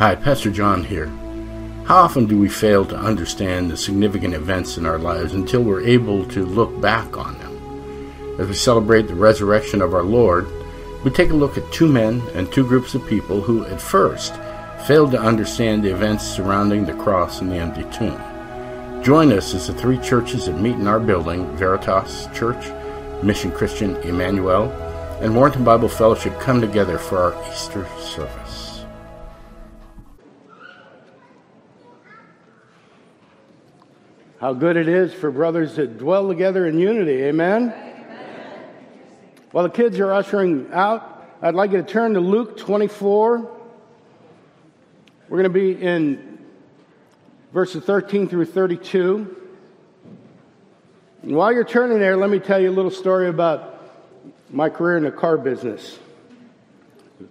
Hi, Pastor John here. How often do we fail to understand the significant events in our lives until we're able to look back on them? As we celebrate the resurrection of our Lord, we take a look at two men and two groups of people who, at first, failed to understand the events surrounding the cross and the empty tomb. Join us as the three churches that meet in our building Veritas Church, Mission Christian Emmanuel, and Warrenton Bible Fellowship come together for our Easter service. How good it is for brothers to dwell together in unity. Amen? Amen. While the kids are ushering out, I'd like you to turn to Luke 24. We're going to be in verses 13 through 32. And while you're turning there, let me tell you a little story about my career in the car business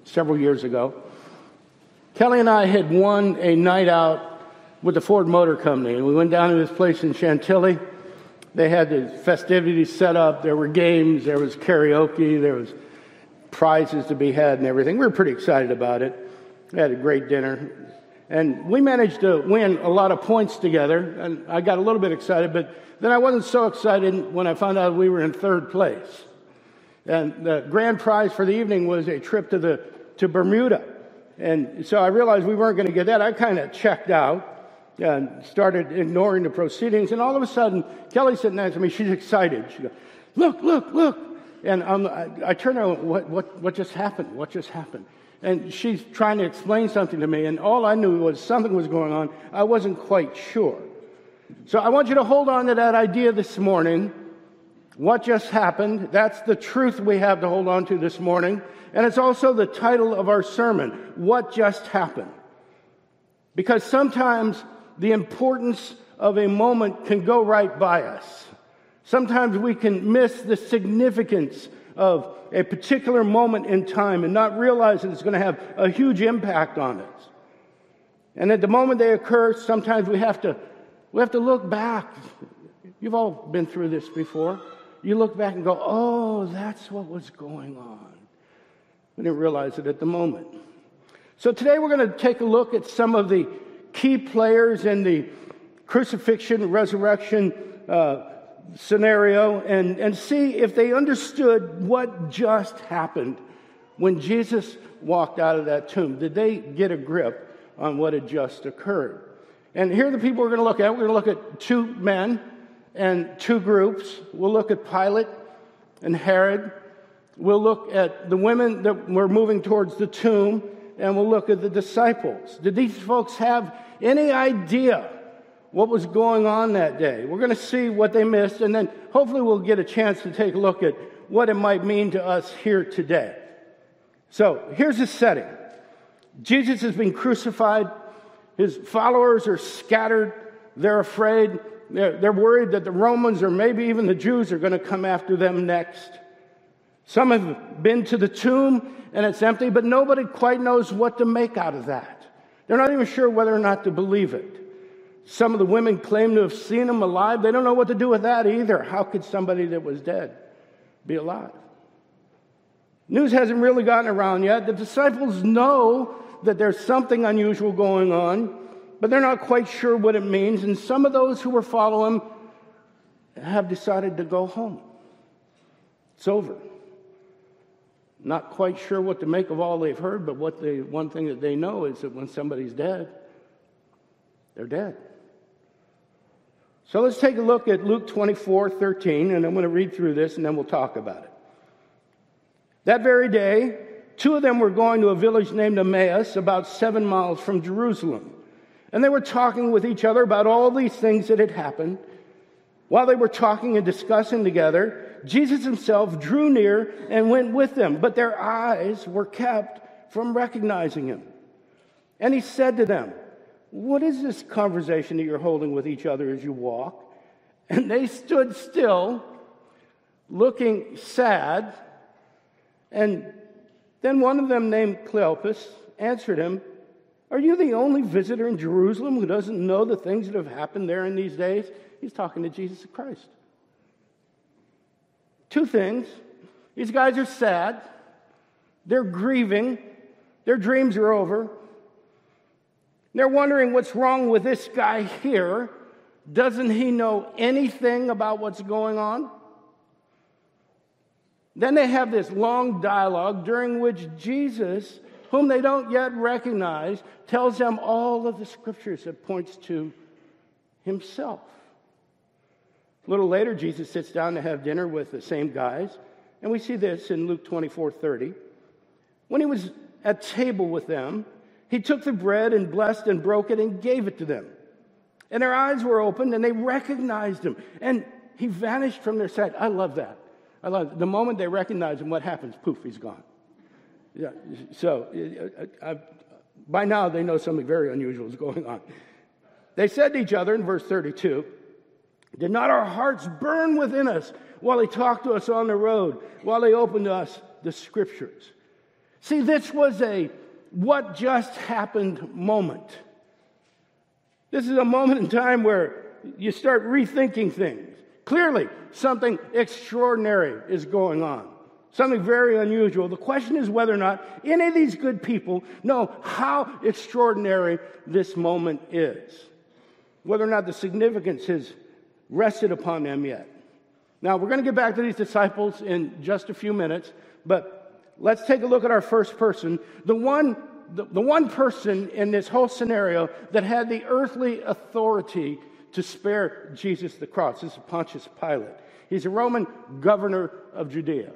several years ago. Kelly and I had won a night out with the Ford Motor Company, and we went down to this place in Chantilly. They had the festivities set up. There were games, there was karaoke, there was prizes to be had, and everything. We were pretty excited about it. We had a great dinner, and we managed to win a lot of points together. And I got a little bit excited, but then I wasn't so excited when I found out we were in third place. And the grand prize for the evening was a trip to, the, to Bermuda. And so I realized we weren't going to get that. I kind of checked out and started ignoring the proceedings. And all of a sudden, Kelly's sitting next to me. She's excited. She goes, Look, look, look. And um, I, I turn around, what, what, what just happened? What just happened? And she's trying to explain something to me. And all I knew was something was going on. I wasn't quite sure. So I want you to hold on to that idea this morning what just happened. That's the truth we have to hold on to this morning. And it's also the title of our sermon, What Just Happened. Because sometimes the importance of a moment can go right by us. Sometimes we can miss the significance of a particular moment in time and not realize that it's going to have a huge impact on us. And at the moment they occur, sometimes we have to, we have to look back. You've all been through this before you look back and go, oh, that's what was going on. We didn't realize it at the moment. So today we're going to take a look at some of the key players in the crucifixion, resurrection uh, scenario and, and see if they understood what just happened when Jesus walked out of that tomb. Did they get a grip on what had just occurred? And here are the people we're going to look at. We're going to look at two men and two groups. We'll look at Pilate and Herod. We'll look at the women that were moving towards the tomb, and we'll look at the disciples. Did these folks have any idea what was going on that day? We're going to see what they missed, and then hopefully we'll get a chance to take a look at what it might mean to us here today. So here's the setting Jesus has been crucified, his followers are scattered, they're afraid. They're, they're worried that the Romans or maybe even the Jews are going to come after them next. Some have been to the tomb and it's empty, but nobody quite knows what to make out of that. They're not even sure whether or not to believe it. Some of the women claim to have seen him alive. They don't know what to do with that either. How could somebody that was dead be alive? News hasn't really gotten around yet. The disciples know that there's something unusual going on but they're not quite sure what it means. And some of those who were following have decided to go home. It's over. Not quite sure what to make of all they've heard, but what they, one thing that they know is that when somebody's dead, they're dead. So let's take a look at Luke 24 13, and I'm going to read through this and then we'll talk about it. That very day, two of them were going to a village named Emmaus, about seven miles from Jerusalem. And they were talking with each other about all these things that had happened. While they were talking and discussing together, Jesus himself drew near and went with them, but their eyes were kept from recognizing him. And he said to them, What is this conversation that you're holding with each other as you walk? And they stood still, looking sad. And then one of them, named Cleopas, answered him, are you the only visitor in Jerusalem who doesn't know the things that have happened there in these days? He's talking to Jesus Christ. Two things. These guys are sad. They're grieving. Their dreams are over. They're wondering what's wrong with this guy here. Doesn't he know anything about what's going on? Then they have this long dialogue during which Jesus, whom they don't yet recognize, tells them all of the scriptures that points to himself. A little later, Jesus sits down to have dinner with the same guys, and we see this in Luke 24 30. When he was at table with them, he took the bread and blessed and broke it and gave it to them. And their eyes were opened and they recognized him. And he vanished from their sight. I love that. I love the moment they recognize him. What happens? Poof, he's gone. Yeah. So I, I, by now they know something very unusual is going on. They said to each other in verse 32, "Did not our hearts burn within us while he talked to us on the road, while he opened to us the scriptures?" See, this was a what just happened moment. This is a moment in time where you start rethinking things. Clearly, something extraordinary is going on, something very unusual. The question is whether or not any of these good people know how extraordinary this moment is, whether or not the significance has rested upon them yet. Now, we're going to get back to these disciples in just a few minutes, but let's take a look at our first person, the one, the, the one person in this whole scenario that had the earthly authority to spare Jesus the cross. This is Pontius Pilate. He's a Roman governor of Judea.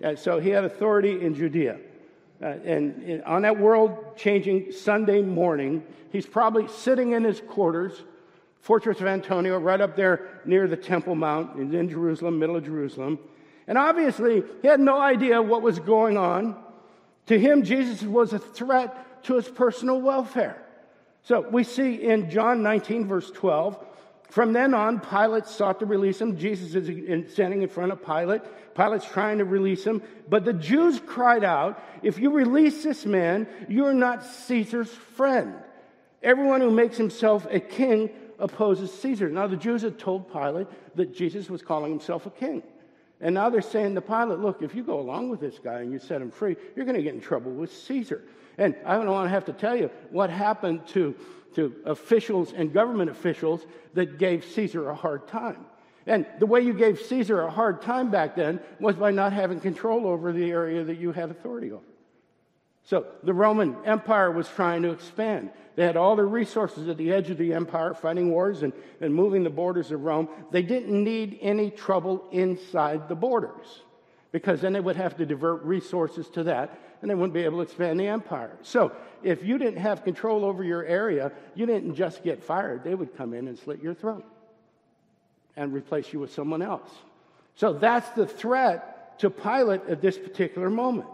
And so he had authority in Judea. Uh, and, and on that world changing Sunday morning, he's probably sitting in his quarters, Fortress of Antonia, right up there near the Temple Mount in Jerusalem, middle of Jerusalem. And obviously, he had no idea what was going on. To him, Jesus was a threat to his personal welfare. So we see in John 19, verse 12, from then on, Pilate sought to release him. Jesus is standing in front of Pilate. Pilate's trying to release him. But the Jews cried out, If you release this man, you're not Caesar's friend. Everyone who makes himself a king opposes Caesar. Now, the Jews had told Pilate that Jesus was calling himself a king. And now they're saying to Pilate, look, if you go along with this guy and you set him free, you're going to get in trouble with Caesar. And I don't want to have to tell you what happened to, to officials and government officials that gave Caesar a hard time. And the way you gave Caesar a hard time back then was by not having control over the area that you had authority over. So the Roman Empire was trying to expand. They had all their resources at the edge of the empire, fighting wars and, and moving the borders of Rome. They didn't need any trouble inside the borders because then they would have to divert resources to that and they wouldn't be able to expand the empire. So if you didn't have control over your area, you didn't just get fired, they would come in and slit your throat and replace you with someone else. So that's the threat to Pilate at this particular moment.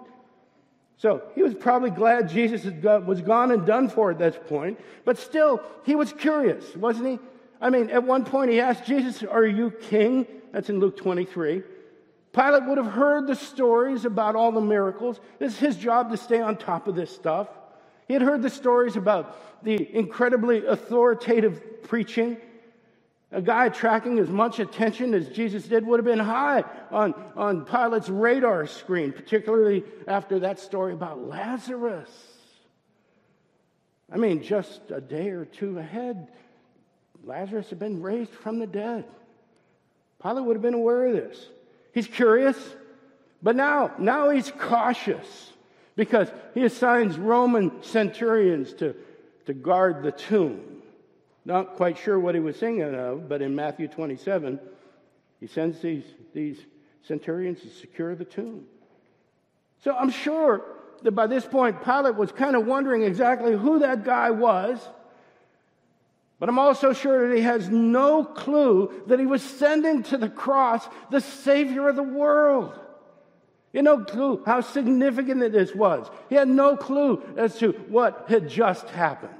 So he was probably glad Jesus was gone and done for at that point, but still, he was curious, wasn't he? I mean, at one point he asked Jesus, Are you king? That's in Luke 23. Pilate would have heard the stories about all the miracles. It's his job to stay on top of this stuff. He had heard the stories about the incredibly authoritative preaching a guy attracting as much attention as Jesus did would have been high on, on Pilate's radar screen, particularly after that story about Lazarus. I mean, just a day or two ahead, Lazarus had been raised from the dead. Pilate would have been aware of this. He's curious, but now, now he's cautious because he assigns Roman centurions to, to guard the tomb. Not quite sure what he was thinking of, but in Matthew 27, he sends these, these centurions to secure the tomb. So I'm sure that by this point, Pilate was kind of wondering exactly who that guy was. But I'm also sure that he has no clue that he was sending to the cross the Savior of the world. He had no clue how significant this was. He had no clue as to what had just happened.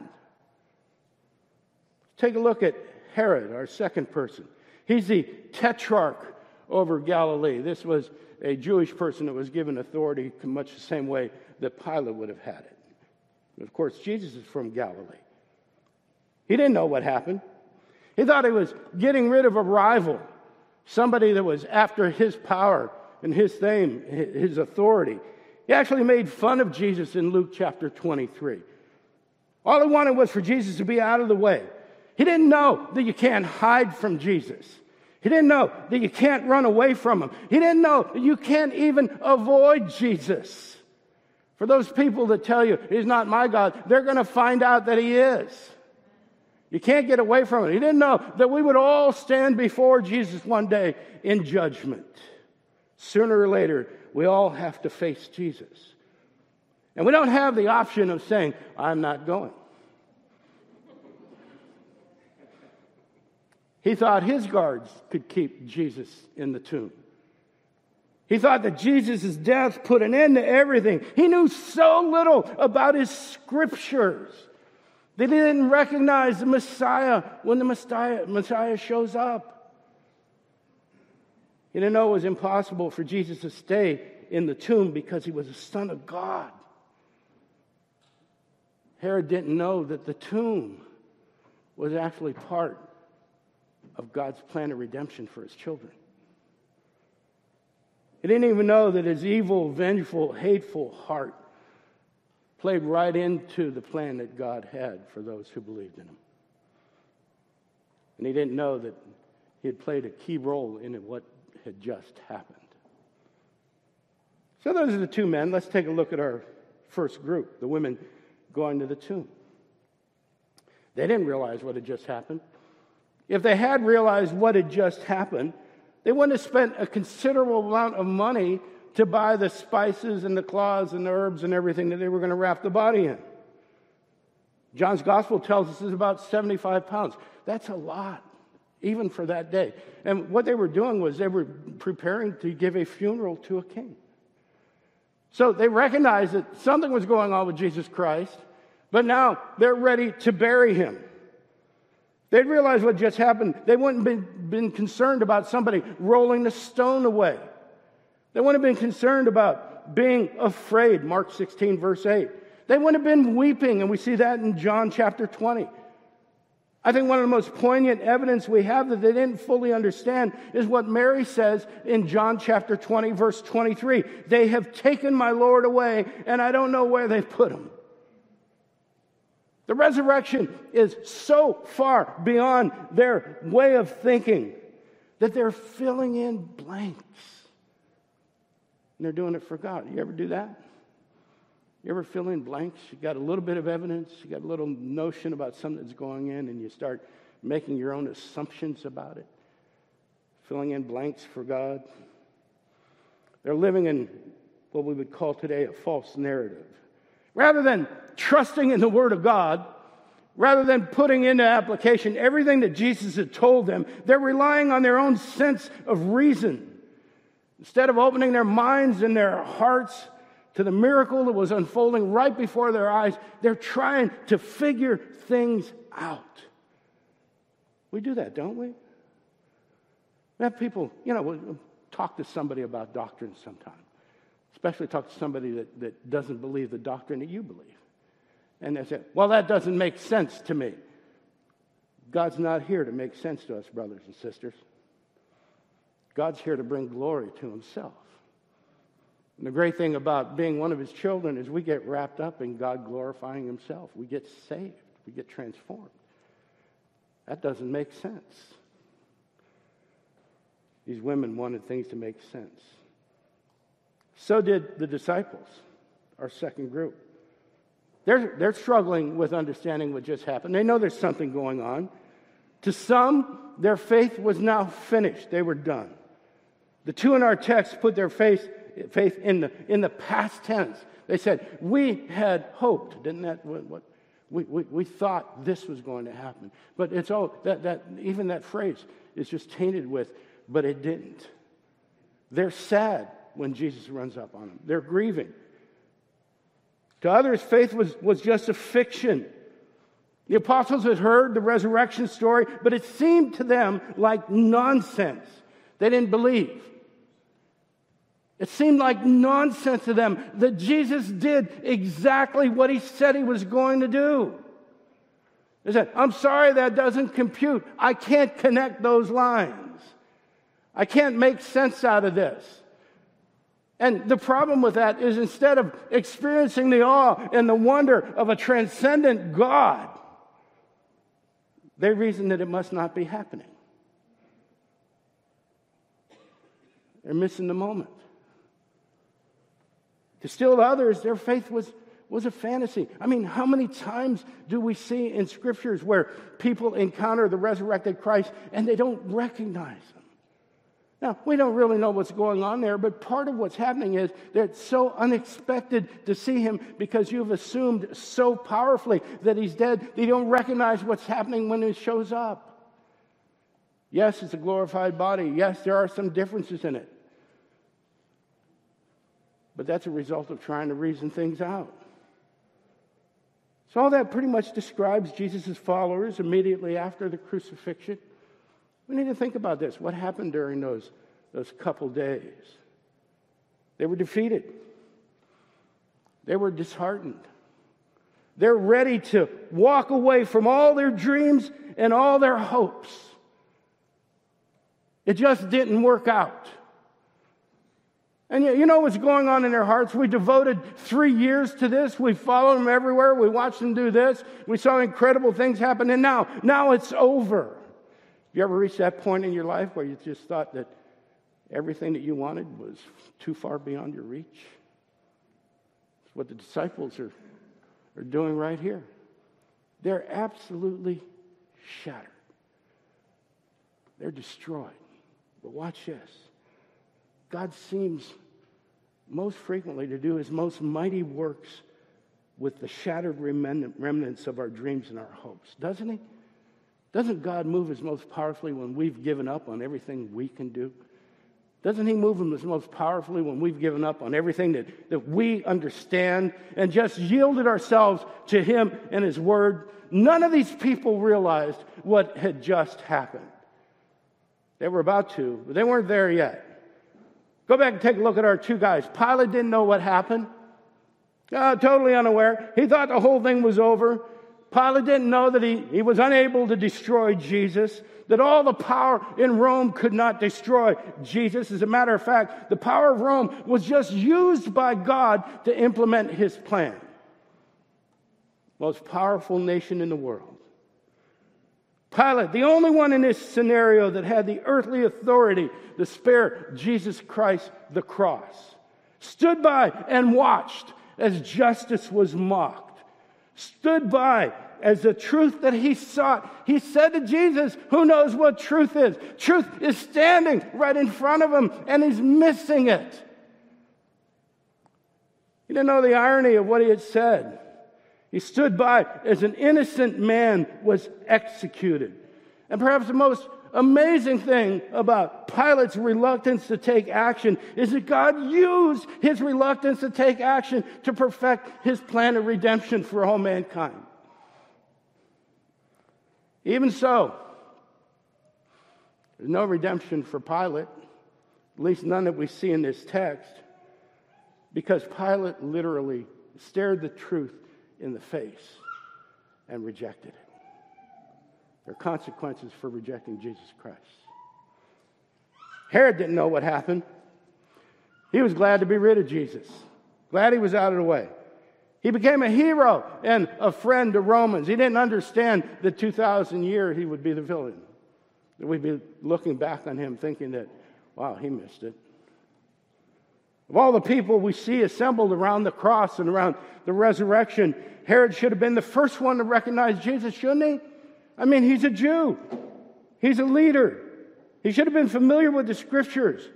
Take a look at Herod, our second person. He's the tetrarch over Galilee. This was a Jewish person that was given authority much the same way that Pilate would have had it. of course, Jesus is from Galilee. He didn't know what happened. He thought he was getting rid of a rival, somebody that was after his power and his fame, his authority. He actually made fun of Jesus in Luke chapter 23. All he wanted was for Jesus to be out of the way. He didn't know that you can't hide from Jesus. He didn't know that you can't run away from him. He didn't know that you can't even avoid Jesus. For those people that tell you he's not my God, they're going to find out that he is. You can't get away from it. He didn't know that we would all stand before Jesus one day in judgment. Sooner or later, we all have to face Jesus. And we don't have the option of saying, I'm not going. He thought his guards could keep Jesus in the tomb. He thought that Jesus' death put an end to everything. He knew so little about his scriptures that he didn't recognize the Messiah when the Messiah, Messiah shows up. He didn't know it was impossible for Jesus to stay in the tomb because he was a son of God. Herod didn't know that the tomb was actually part of God's plan of redemption for his children. He didn't even know that his evil, vengeful, hateful heart played right into the plan that God had for those who believed in him. And he didn't know that he had played a key role in what had just happened. So, those are the two men. Let's take a look at our first group the women going to the tomb. They didn't realize what had just happened. If they had realized what had just happened, they wouldn't have spent a considerable amount of money to buy the spices and the cloths and the herbs and everything that they were going to wrap the body in. John's gospel tells us it's about 75 pounds. That's a lot, even for that day. And what they were doing was they were preparing to give a funeral to a king. So they recognized that something was going on with Jesus Christ, but now they're ready to bury him. They'd realized what just happened. They wouldn't have been, been concerned about somebody rolling the stone away. They wouldn't have been concerned about being afraid, Mark 16, verse 8. They wouldn't have been weeping, and we see that in John chapter 20. I think one of the most poignant evidence we have that they didn't fully understand is what Mary says in John chapter 20, verse 23. They have taken my Lord away, and I don't know where they've put him. The resurrection is so far beyond their way of thinking that they're filling in blanks. And they're doing it for God. You ever do that? You ever fill in blanks? You got a little bit of evidence, you got a little notion about something that's going in, and you start making your own assumptions about it, filling in blanks for God. They're living in what we would call today a false narrative. Rather than trusting in the Word of God, rather than putting into application everything that Jesus had told them, they're relying on their own sense of reason. Instead of opening their minds and their hearts to the miracle that was unfolding right before their eyes, they're trying to figure things out. We do that, don't we? We have people, you know, we'll talk to somebody about doctrine sometimes. Especially talk to somebody that, that doesn't believe the doctrine that you believe. And they say, well, that doesn't make sense to me. God's not here to make sense to us, brothers and sisters. God's here to bring glory to himself. And the great thing about being one of his children is we get wrapped up in God glorifying himself. We get saved, we get transformed. That doesn't make sense. These women wanted things to make sense. So did the disciples, our second group. They're, they're struggling with understanding what just happened. They know there's something going on. To some, their faith was now finished, they were done. The two in our text put their faith, faith in, the, in the past tense. They said, We had hoped. Didn't that, what, what we, we, we thought this was going to happen. But it's all, that, that, even that phrase is just tainted with, but it didn't. They're sad when Jesus runs up on them. They're grieving. To others, faith was, was just a fiction. The apostles had heard the resurrection story, but it seemed to them like nonsense. They didn't believe. It seemed like nonsense to them that Jesus did exactly what he said he was going to do. They said, I'm sorry that doesn't compute. I can't connect those lines. I can't make sense out of this. And the problem with that is instead of experiencing the awe and the wonder of a transcendent God, they reason that it must not be happening. They're missing the moment. To still others, their faith was, was a fantasy. I mean, how many times do we see in scriptures where people encounter the resurrected Christ and they don't recognize him? Now, we don't really know what's going on there, but part of what's happening is that it's so unexpected to see him because you've assumed so powerfully that he's dead that you don't recognize what's happening when he shows up. Yes, it's a glorified body. Yes, there are some differences in it. But that's a result of trying to reason things out. So, all that pretty much describes Jesus' followers immediately after the crucifixion. We need to think about this. What happened during those, those couple days? They were defeated, they were disheartened. They're ready to walk away from all their dreams and all their hopes. It just didn't work out. And you know what's going on in their hearts? We devoted three years to this. We followed them everywhere. We watched them do this. We saw incredible things happen. And now, now it's over. You ever reached that point in your life where you just thought that everything that you wanted was too far beyond your reach? It's what the disciples are, are doing right here. They're absolutely shattered. They're destroyed. But watch this. God seems most frequently to do his most mighty works with the shattered remnants of our dreams and our hopes, doesn't he? Doesn't God move his most powerfully when we've given up on everything we can do? Doesn't he move him most powerfully when we've given up on everything that, that we understand and just yielded ourselves to him and his word? None of these people realized what had just happened. They were about to, but they weren't there yet. Go back and take a look at our two guys. Pilate didn't know what happened. Uh, totally unaware. He thought the whole thing was over. Pilate didn't know that he, he was unable to destroy Jesus, that all the power in Rome could not destroy Jesus. As a matter of fact, the power of Rome was just used by God to implement his plan. Most powerful nation in the world. Pilate, the only one in this scenario that had the earthly authority to spare Jesus Christ the cross, stood by and watched as justice was mocked, stood by as the truth that he sought. He said to Jesus, Who knows what truth is? Truth is standing right in front of him, and he's missing it. He didn't know the irony of what he had said. He stood by as an innocent man was executed. And perhaps the most amazing thing about Pilate's reluctance to take action is that God used his reluctance to take action to perfect his plan of redemption for all mankind. Even so, there's no redemption for Pilate, at least none that we see in this text, because Pilate literally stared the truth in the face and rejected it. There are consequences for rejecting Jesus Christ. Herod didn't know what happened. He was glad to be rid of Jesus, glad he was out of the way. He became a hero and a friend to Romans. He didn't understand that 2,000 years he would be the villain. That we'd be looking back on him thinking that, wow, he missed it. Of all the people we see assembled around the cross and around the resurrection, Herod should have been the first one to recognize Jesus, shouldn't he? I mean, he's a Jew, he's a leader. He should have been familiar with the scriptures.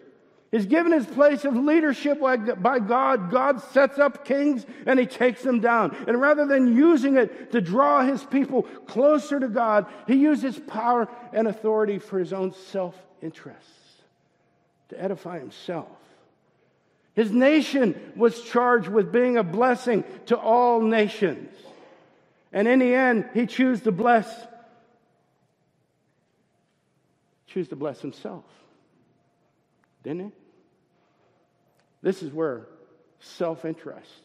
He's given his place of leadership by God. God sets up kings and he takes them down. And rather than using it to draw his people closer to God, he uses power and authority for his own self interests to edify himself. His nation was charged with being a blessing to all nations. And in the end, he chose to bless choose to bless himself. Didn't he? This is where self-interest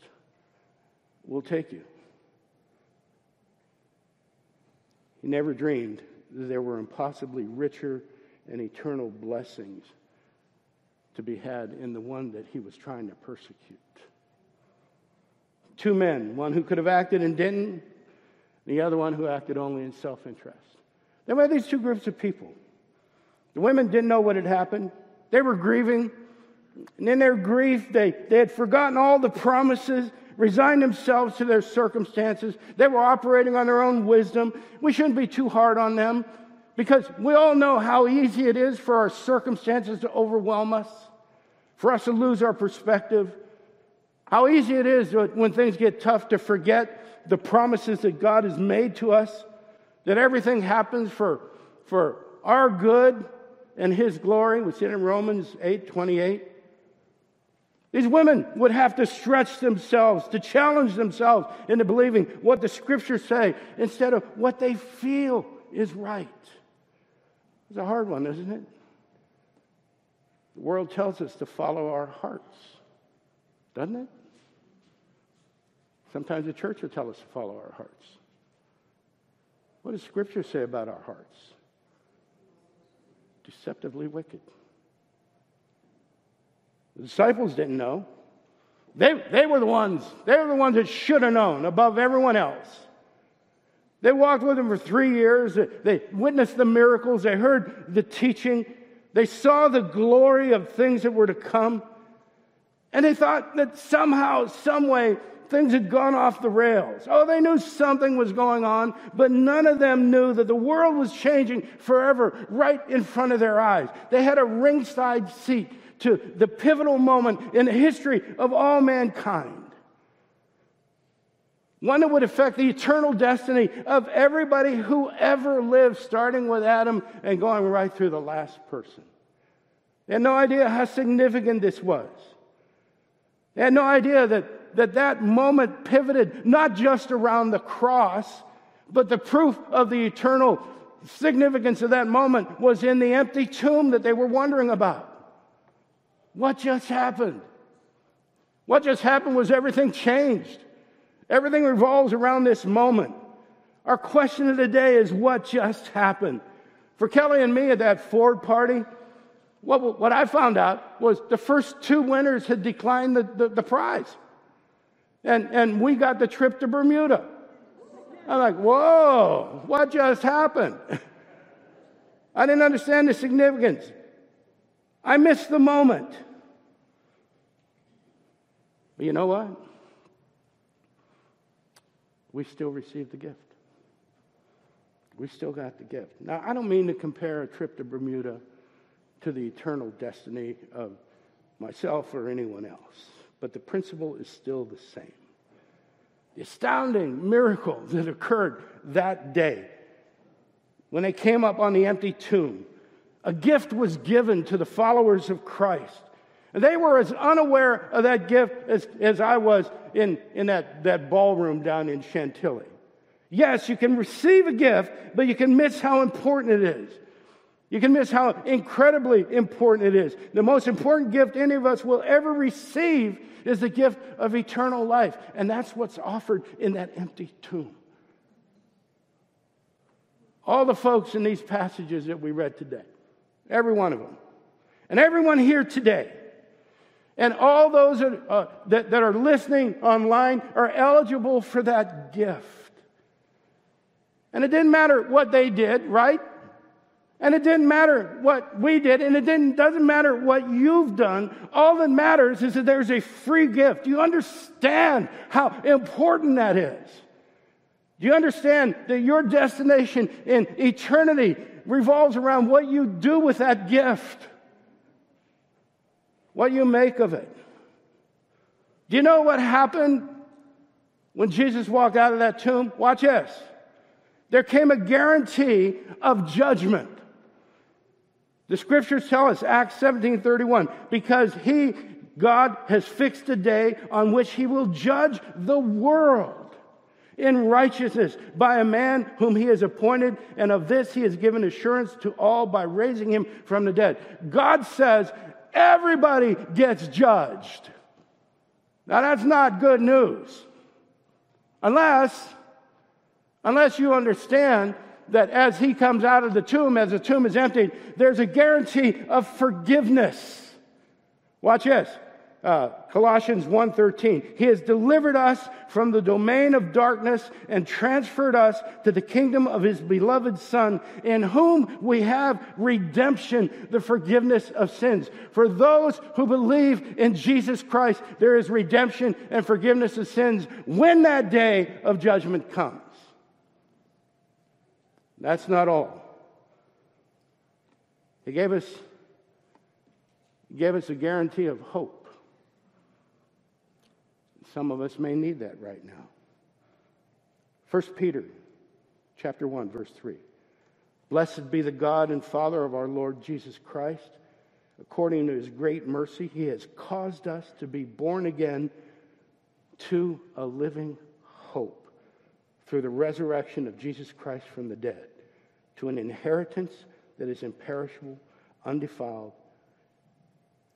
will take you. He never dreamed that there were impossibly richer and eternal blessings to be had in the one that he was trying to persecute. Two men, one who could have acted and didn't, the other one who acted only in self interest. There were these two groups of people. The women didn't know what had happened, they were grieving. And in their grief, they, they had forgotten all the promises, resigned themselves to their circumstances. They were operating on their own wisdom. We shouldn't be too hard on them because we all know how easy it is for our circumstances to overwhelm us, for us to lose our perspective. How easy it is when things get tough to forget the promises that God has made to us, that everything happens for, for our good and His glory. See it in Romans 8 28. These women would have to stretch themselves, to challenge themselves into believing what the scriptures say instead of what they feel is right. It's a hard one, isn't it? The world tells us to follow our hearts, doesn't it? Sometimes the church will tell us to follow our hearts. What does Scripture say about our hearts? Deceptively wicked. The disciples didn't know. They, they were the ones, they were the ones that should have known above everyone else. They walked with him for three years. They witnessed the miracles. They heard the teaching. They saw the glory of things that were to come. And they thought that somehow, some way, things had gone off the rails. Oh, they knew something was going on, but none of them knew that the world was changing forever right in front of their eyes. They had a ringside seat to the pivotal moment in the history of all mankind. One that would affect the eternal destiny of everybody who ever lived, starting with Adam and going right through the last person. They had no idea how significant this was. They had no idea that that, that moment pivoted not just around the cross, but the proof of the eternal significance of that moment was in the empty tomb that they were wondering about. What just happened? What just happened was everything changed. Everything revolves around this moment. Our question of the day is what just happened? For Kelly and me at that Ford party, what, what I found out was the first two winners had declined the, the, the prize. And, and we got the trip to Bermuda. I'm like, whoa, what just happened? I didn't understand the significance. I missed the moment. But you know what? We still received the gift. We still got the gift. Now, I don't mean to compare a trip to Bermuda to the eternal destiny of myself or anyone else, but the principle is still the same. The astounding miracle that occurred that day when they came up on the empty tomb a gift was given to the followers of Christ. And they were as unaware of that gift as, as I was in, in that, that ballroom down in Chantilly. Yes, you can receive a gift, but you can miss how important it is. You can miss how incredibly important it is. The most important gift any of us will ever receive is the gift of eternal life. And that's what's offered in that empty tomb. All the folks in these passages that we read today Every one of them. And everyone here today. And all those that, uh, that, that are listening online are eligible for that gift. And it didn't matter what they did, right? And it didn't matter what we did, and it didn't, doesn't matter what you've done. All that matters is that there's a free gift. Do you understand how important that is? Do you understand that your destination in eternity revolves around what you do with that gift, what you make of it. Do you know what happened when Jesus walked out of that tomb? Watch this. There came a guarantee of judgment. The scriptures tell us, Acts 17 31, because he, God, has fixed a day on which he will judge the world in righteousness by a man whom he has appointed, and of this he has given assurance to all by raising him from the dead. God says everybody gets judged. Now that's not good news. Unless, unless you understand that as he comes out of the tomb, as the tomb is emptied, there's a guarantee of forgiveness. Watch this uh, Colossians 1:13. He has delivered us from the domain of darkness and transferred us to the kingdom of his beloved son in whom we have redemption, the forgiveness of sins. For those who believe in Jesus Christ, there is redemption and forgiveness of sins when that day of judgment comes. That's not all. He gave us, gave us a guarantee of hope. Some of us may need that right now. 1 Peter chapter 1 verse 3. Blessed be the God and Father of our Lord Jesus Christ. According to his great mercy, he has caused us to be born again to a living hope through the resurrection of Jesus Christ from the dead, to an inheritance that is imperishable, undefiled,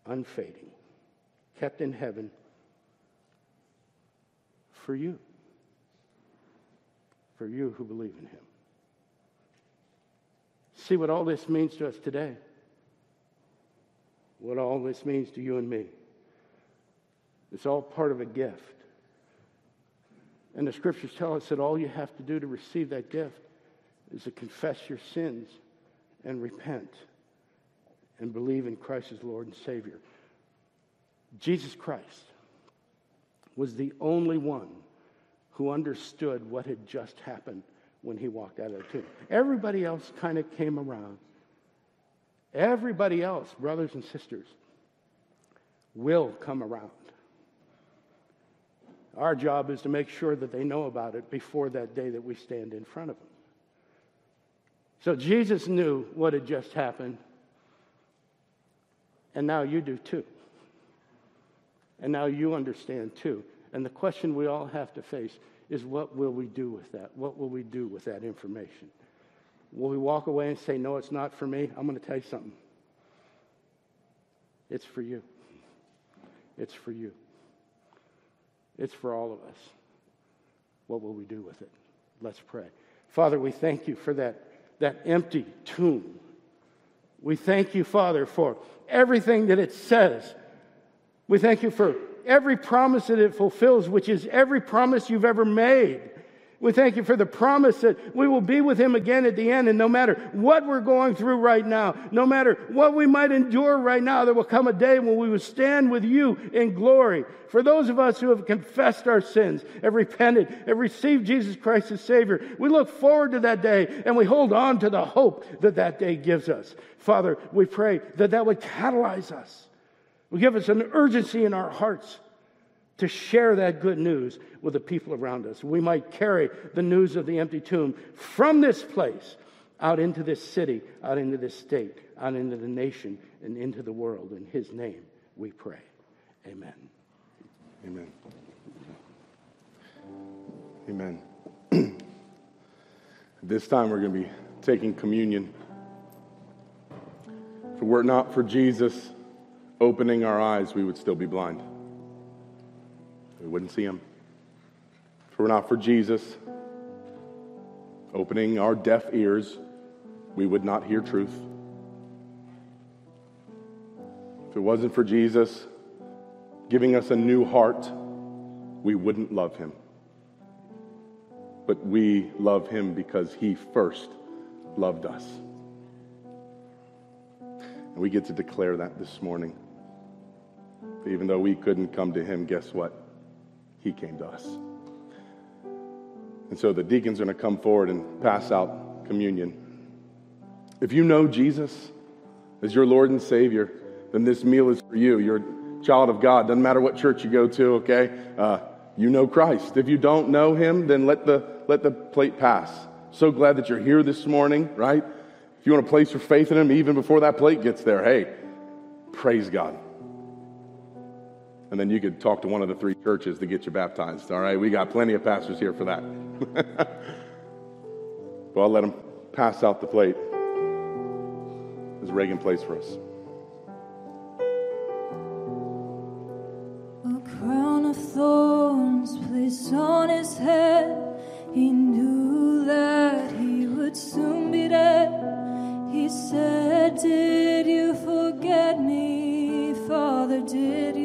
unfading, kept in heaven for you, for you who believe in him. See what all this means to us today. What all this means to you and me. It's all part of a gift. And the scriptures tell us that all you have to do to receive that gift is to confess your sins and repent and believe in Christ as Lord and Savior. Jesus Christ was the only one who understood what had just happened when he walked out of the tomb. Everybody else kind of came around. Everybody else, brothers and sisters, will come around. Our job is to make sure that they know about it before that day that we stand in front of them. So Jesus knew what had just happened, and now you do too. And now you understand too. And the question we all have to face is what will we do with that? What will we do with that information? Will we walk away and say, no, it's not for me? I'm going to tell you something. It's for you. It's for you. It's for all of us. What will we do with it? Let's pray. Father, we thank you for that, that empty tomb. We thank you, Father, for everything that it says. We thank you for every promise that it fulfills, which is every promise you've ever made. We thank you for the promise that we will be with him again at the end. And no matter what we're going through right now, no matter what we might endure right now, there will come a day when we will stand with you in glory. For those of us who have confessed our sins, have repented, have received Jesus Christ as Savior, we look forward to that day and we hold on to the hope that that day gives us. Father, we pray that that would catalyze us will give us an urgency in our hearts to share that good news with the people around us. We might carry the news of the empty tomb from this place out into this city, out into this state, out into the nation, and into the world. In His name we pray. Amen. Amen. Amen. this time we're going to be taking communion. If it were not for Jesus, opening our eyes, we would still be blind. We wouldn't see him. If it were not for Jesus opening our deaf ears, we would not hear truth. If it wasn't for Jesus giving us a new heart, we wouldn't love him. But we love him because he first loved us. And we get to declare that this morning. Even though we couldn't come to him, guess what? He came to us. And so the deacon's are going to come forward and pass out communion. If you know Jesus as your Lord and Savior, then this meal is for you. You're a child of God. Doesn't matter what church you go to, okay? Uh, you know Christ. If you don't know him, then let the, let the plate pass. So glad that you're here this morning, right? If you want to place your faith in him even before that plate gets there, hey, praise God and then you could talk to one of the three churches to get you baptized. All right, we got plenty of pastors here for that. well, I'll let them pass out the plate as Reagan plays for us. A crown of thorns placed on his head. He knew that he would soon be dead. He said, Did you forget me, Father? Did his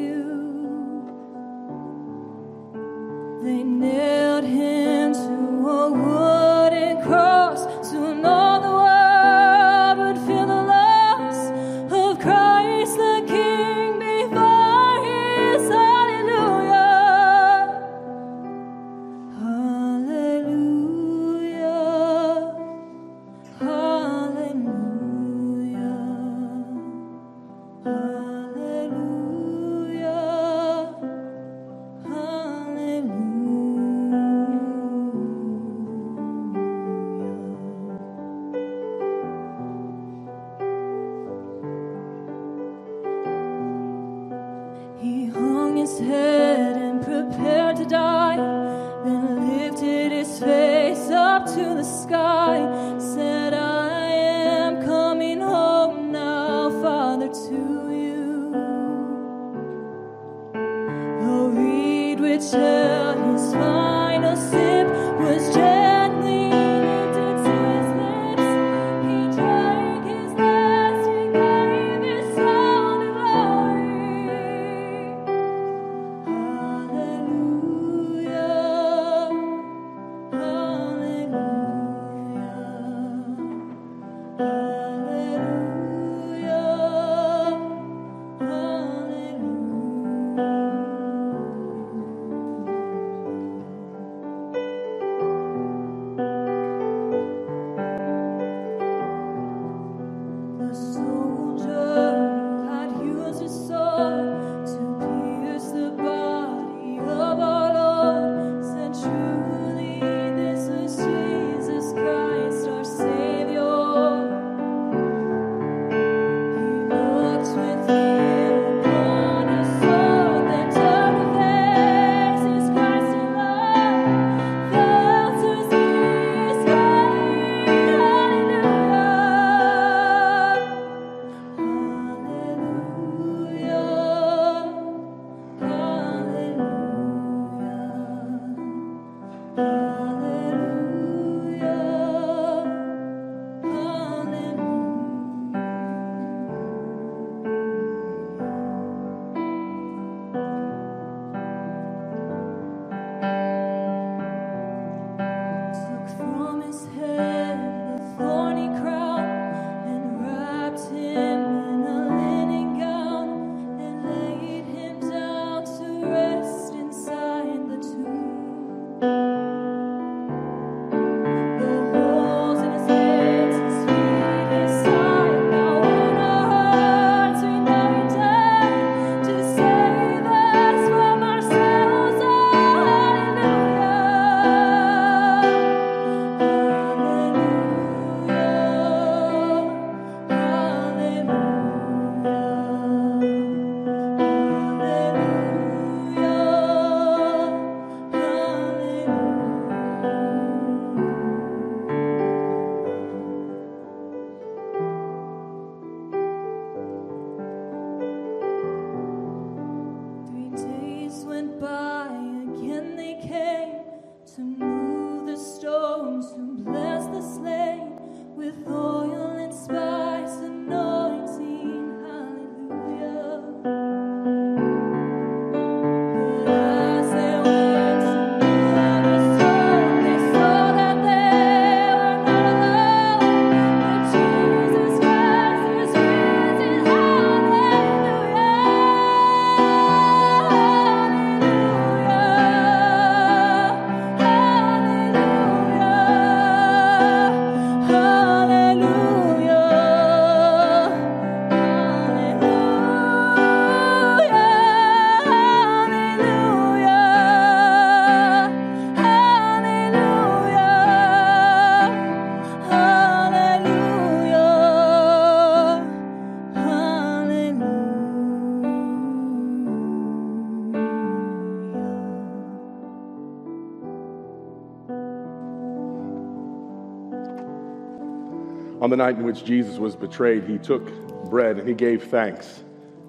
On the night in which Jesus was betrayed, he took bread and he gave thanks.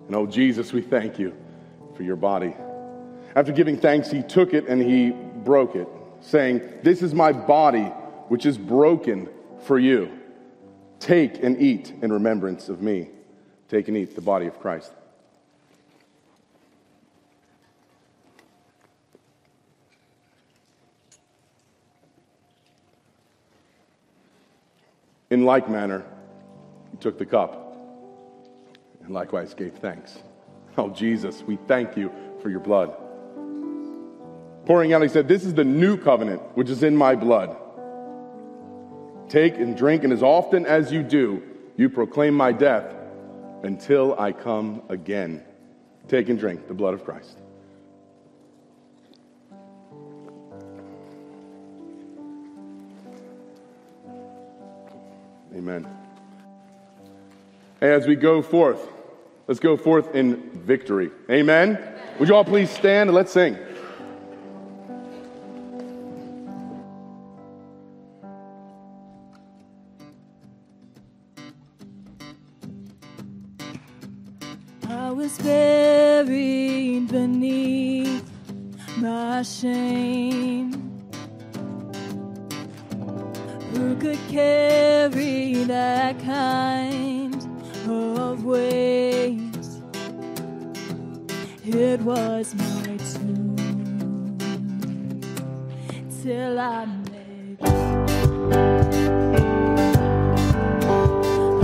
And oh, Jesus, we thank you for your body. After giving thanks, he took it and he broke it, saying, This is my body, which is broken for you. Take and eat in remembrance of me. Take and eat the body of Christ. In like manner, he took the cup and likewise gave thanks. Oh, Jesus, we thank you for your blood. Pouring out, he said, This is the new covenant which is in my blood. Take and drink, and as often as you do, you proclaim my death until I come again. Take and drink the blood of Christ. Amen. As we go forth, Let's go forth in victory. Amen. Would you all please stand and let's sing? I was buried beneath my shame. It was my tomb till I met you.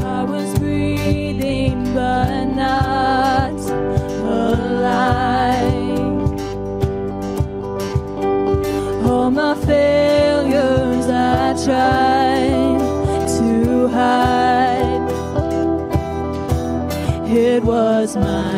I was breathing but not alive. All my failures I tried to hide. It was my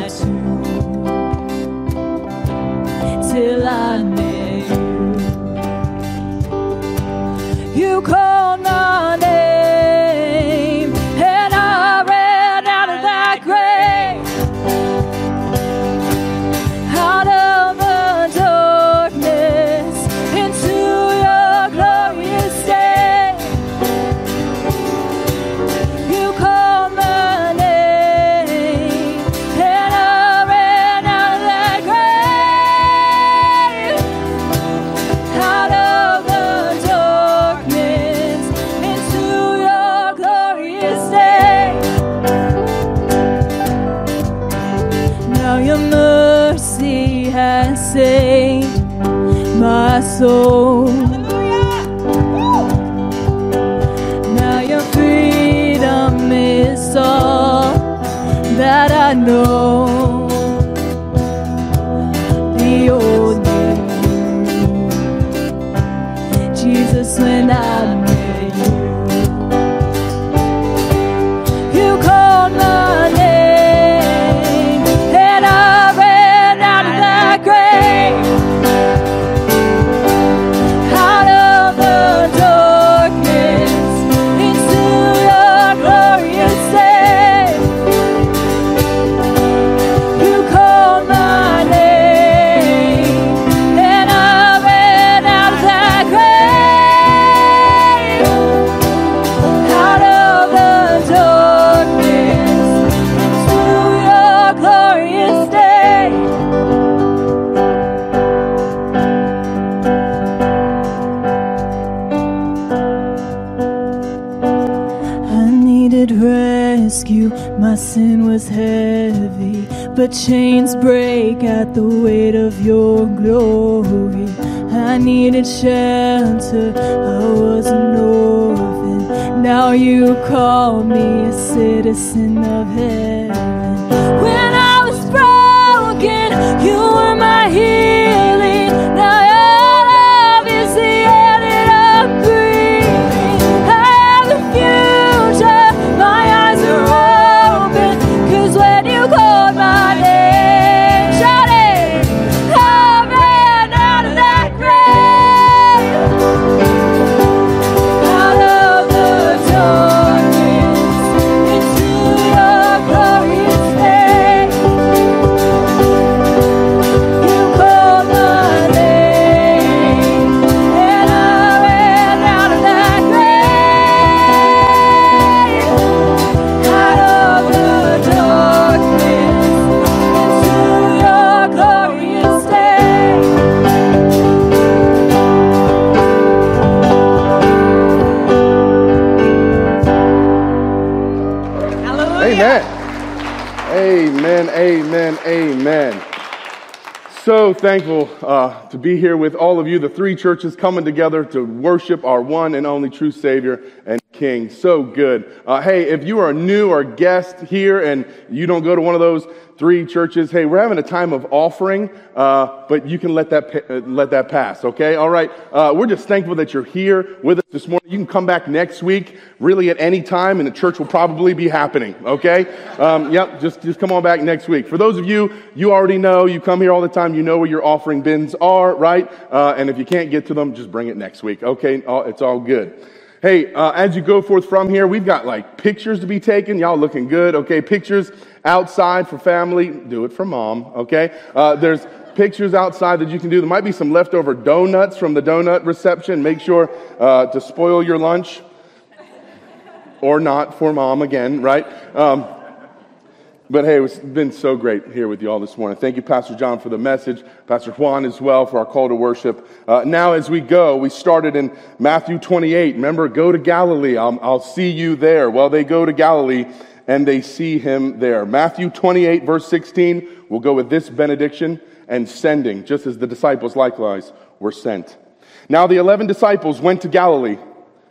but chains break at the weight of your glory. I needed shelter, I was an orphan. Now you call me a citizen of heaven. When I was broken, you were my healing. Amen. Amen. So thankful uh, to be here with all of you, the three churches coming together to worship our one and only true Savior and King. So good. Uh, hey, if you are new or guest here and you don't go to one of those three churches, hey, we're having a time of offering, uh, but you can let that pa- uh, let that pass. Okay, all right. Uh, we're just thankful that you're here with us this morning. You can come back next week, really at any time, and the church will probably be happening. Okay. Um, yep. Just just come on back next week. For those of you, you already know you come here all the time. You know where your offering bins are, right? Uh, and if you can't get to them, just bring it next week. Okay, it's all good. Hey, uh, as you go forth from here, we've got like pictures to be taken. Y'all looking good, okay? Pictures outside for family. Do it for mom, okay? Uh, there's pictures outside that you can do. There might be some leftover donuts from the donut reception. Make sure uh, to spoil your lunch or not for mom again, right? Um, but hey, it's been so great here with you all this morning. Thank you, Pastor John, for the message. Pastor Juan as well for our call to worship. Uh, now, as we go, we started in Matthew 28. Remember, go to Galilee. I'll, I'll see you there. Well, they go to Galilee and they see him there. Matthew 28, verse 16, we'll go with this benediction and sending, just as the disciples likewise were sent. Now, the 11 disciples went to Galilee,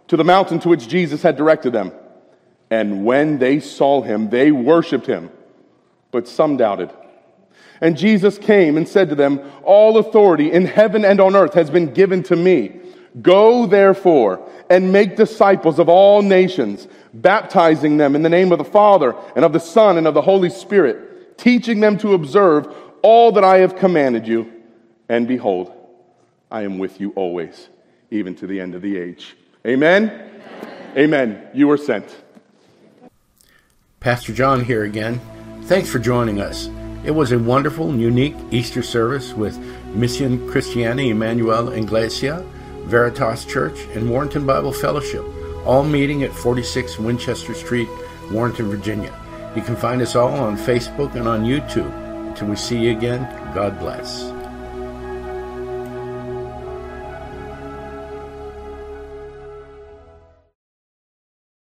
to the mountain to which Jesus had directed them. And when they saw him, they worshiped him but some doubted. And Jesus came and said to them, All authority in heaven and on earth has been given to me. Go therefore and make disciples of all nations, baptizing them in the name of the Father and of the Son and of the Holy Spirit, teaching them to observe all that I have commanded you. And behold, I am with you always, even to the end of the age. Amen. Amen. Amen. You are sent. Pastor John here again. Thanks for joining us. It was a wonderful and unique Easter service with Mission Christiana Emmanuel Iglesia, Veritas Church, and Warrenton Bible Fellowship, all meeting at 46 Winchester Street, Warrenton, Virginia. You can find us all on Facebook and on YouTube. Until we see you again, God bless.